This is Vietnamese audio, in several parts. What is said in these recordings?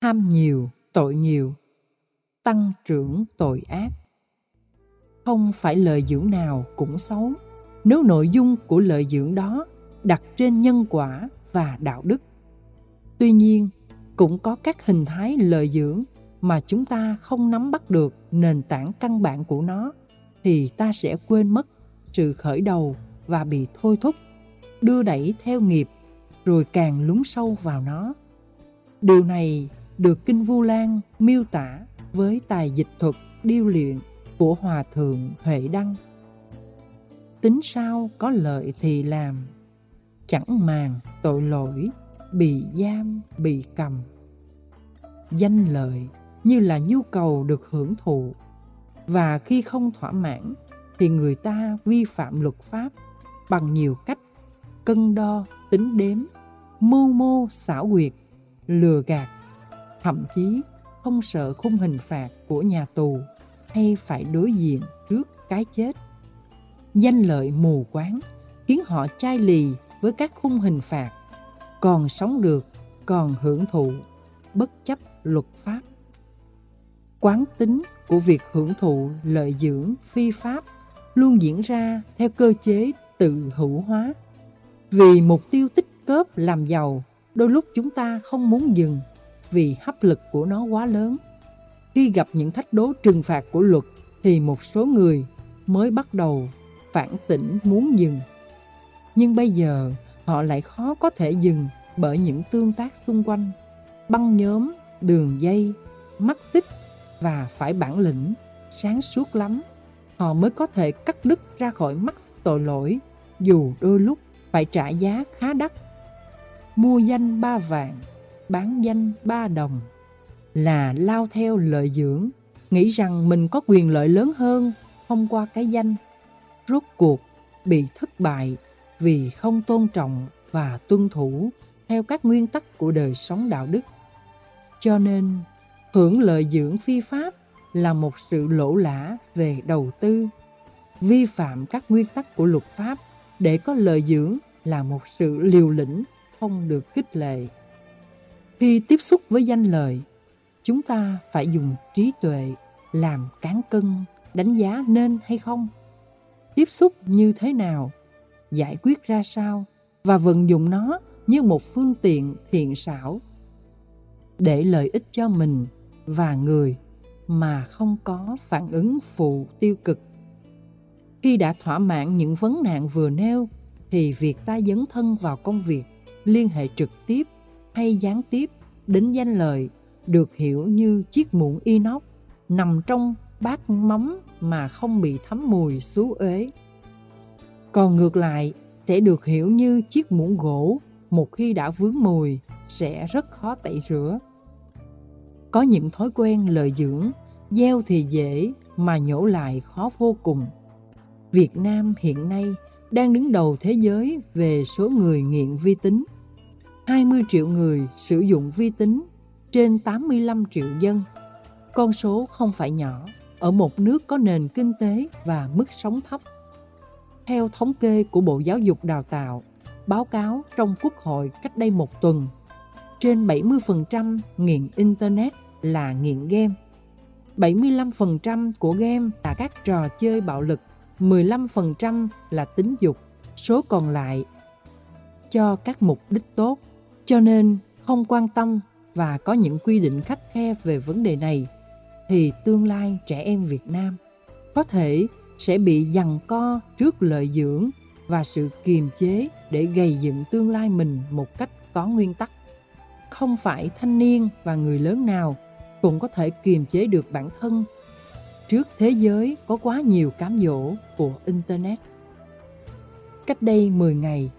Ham nhiều, tội nhiều, tăng trưởng tội ác. Không phải lời dưỡng nào cũng xấu, nếu nội dung của lời dưỡng đó đặt trên nhân quả và đạo đức. Tuy nhiên, cũng có các hình thái lời dưỡng mà chúng ta không nắm bắt được nền tảng căn bản của nó thì ta sẽ quên mất sự khởi đầu và bị thôi thúc, đưa đẩy theo nghiệp rồi càng lún sâu vào nó. Điều này được Kinh Vu Lan miêu tả với tài dịch thuật điêu luyện của Hòa Thượng Huệ Đăng. Tính sao có lợi thì làm, chẳng màng tội lỗi, bị giam, bị cầm. Danh lợi như là nhu cầu được hưởng thụ, và khi không thỏa mãn thì người ta vi phạm luật pháp bằng nhiều cách cân đo, tính đếm, mưu mô, xảo quyệt, lừa gạt, thậm chí không sợ khung hình phạt của nhà tù hay phải đối diện trước cái chết. Danh lợi mù quáng khiến họ chai lì với các khung hình phạt, còn sống được, còn hưởng thụ, bất chấp luật pháp. Quán tính của việc hưởng thụ lợi dưỡng phi pháp luôn diễn ra theo cơ chế tự hữu hóa. Vì mục tiêu tích cớp làm giàu, đôi lúc chúng ta không muốn dừng vì hấp lực của nó quá lớn. Khi gặp những thách đố trừng phạt của luật thì một số người mới bắt đầu phản tỉnh muốn dừng. Nhưng bây giờ họ lại khó có thể dừng bởi những tương tác xung quanh, băng nhóm, đường dây, mắt xích và phải bản lĩnh, sáng suốt lắm. Họ mới có thể cắt đứt ra khỏi mắt tội lỗi, dù đôi lúc phải trả giá khá đắt. Mua danh ba vàng, bán danh ba đồng là lao theo lợi dưỡng, nghĩ rằng mình có quyền lợi lớn hơn thông qua cái danh. Rốt cuộc bị thất bại vì không tôn trọng và tuân thủ theo các nguyên tắc của đời sống đạo đức. Cho nên, hưởng lợi dưỡng phi pháp là một sự lỗ lã về đầu tư. Vi phạm các nguyên tắc của luật pháp để có lợi dưỡng là một sự liều lĩnh không được khích lệ. Khi tiếp xúc với danh lợi, chúng ta phải dùng trí tuệ làm cán cân đánh giá nên hay không. Tiếp xúc như thế nào, giải quyết ra sao và vận dụng nó như một phương tiện thiện xảo để lợi ích cho mình và người mà không có phản ứng phụ tiêu cực. Khi đã thỏa mãn những vấn nạn vừa nêu thì việc ta dấn thân vào công việc liên hệ trực tiếp hay gián tiếp đến danh lợi được hiểu như chiếc muỗng inox nằm trong bát mắm mà không bị thấm mùi xú uế. Còn ngược lại sẽ được hiểu như chiếc muỗng gỗ một khi đã vướng mùi sẽ rất khó tẩy rửa. Có những thói quen lợi dưỡng, gieo thì dễ mà nhổ lại khó vô cùng. Việt Nam hiện nay đang đứng đầu thế giới về số người nghiện vi tính. 20 triệu người sử dụng vi tính trên 85 triệu dân. Con số không phải nhỏ ở một nước có nền kinh tế và mức sống thấp. Theo thống kê của Bộ Giáo dục Đào tạo, báo cáo trong Quốc hội cách đây một tuần, trên 70% nghiện Internet là nghiện game. 75% của game là các trò chơi bạo lực, 15% là tính dục, số còn lại cho các mục đích tốt. Cho nên không quan tâm và có những quy định khắc khe về vấn đề này thì tương lai trẻ em Việt Nam có thể sẽ bị giằng co trước lợi dưỡng và sự kiềm chế để gây dựng tương lai mình một cách có nguyên tắc. Không phải thanh niên và người lớn nào cũng có thể kiềm chế được bản thân trước thế giới có quá nhiều cám dỗ của Internet. Cách đây 10 ngày,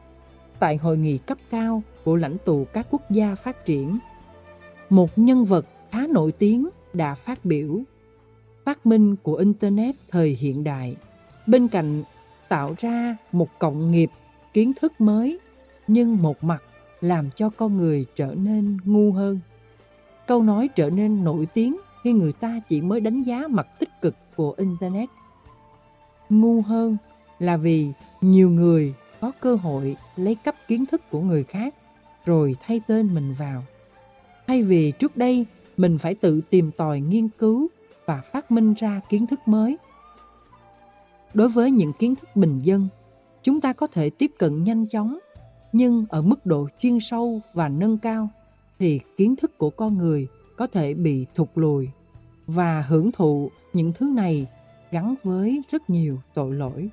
tại hội nghị cấp cao của lãnh tụ các quốc gia phát triển, một nhân vật khá nổi tiếng đã phát biểu phát minh của Internet thời hiện đại bên cạnh tạo ra một cộng nghiệp kiến thức mới nhưng một mặt làm cho con người trở nên ngu hơn. Câu nói trở nên nổi tiếng khi người ta chỉ mới đánh giá mặt tích cực của Internet. Ngu hơn là vì nhiều người có cơ hội lấy cắp kiến thức của người khác rồi thay tên mình vào. Thay vì trước đây mình phải tự tìm tòi nghiên cứu và phát minh ra kiến thức mới. Đối với những kiến thức bình dân, chúng ta có thể tiếp cận nhanh chóng, nhưng ở mức độ chuyên sâu và nâng cao thì kiến thức của con người có thể bị thụt lùi và hưởng thụ những thứ này gắn với rất nhiều tội lỗi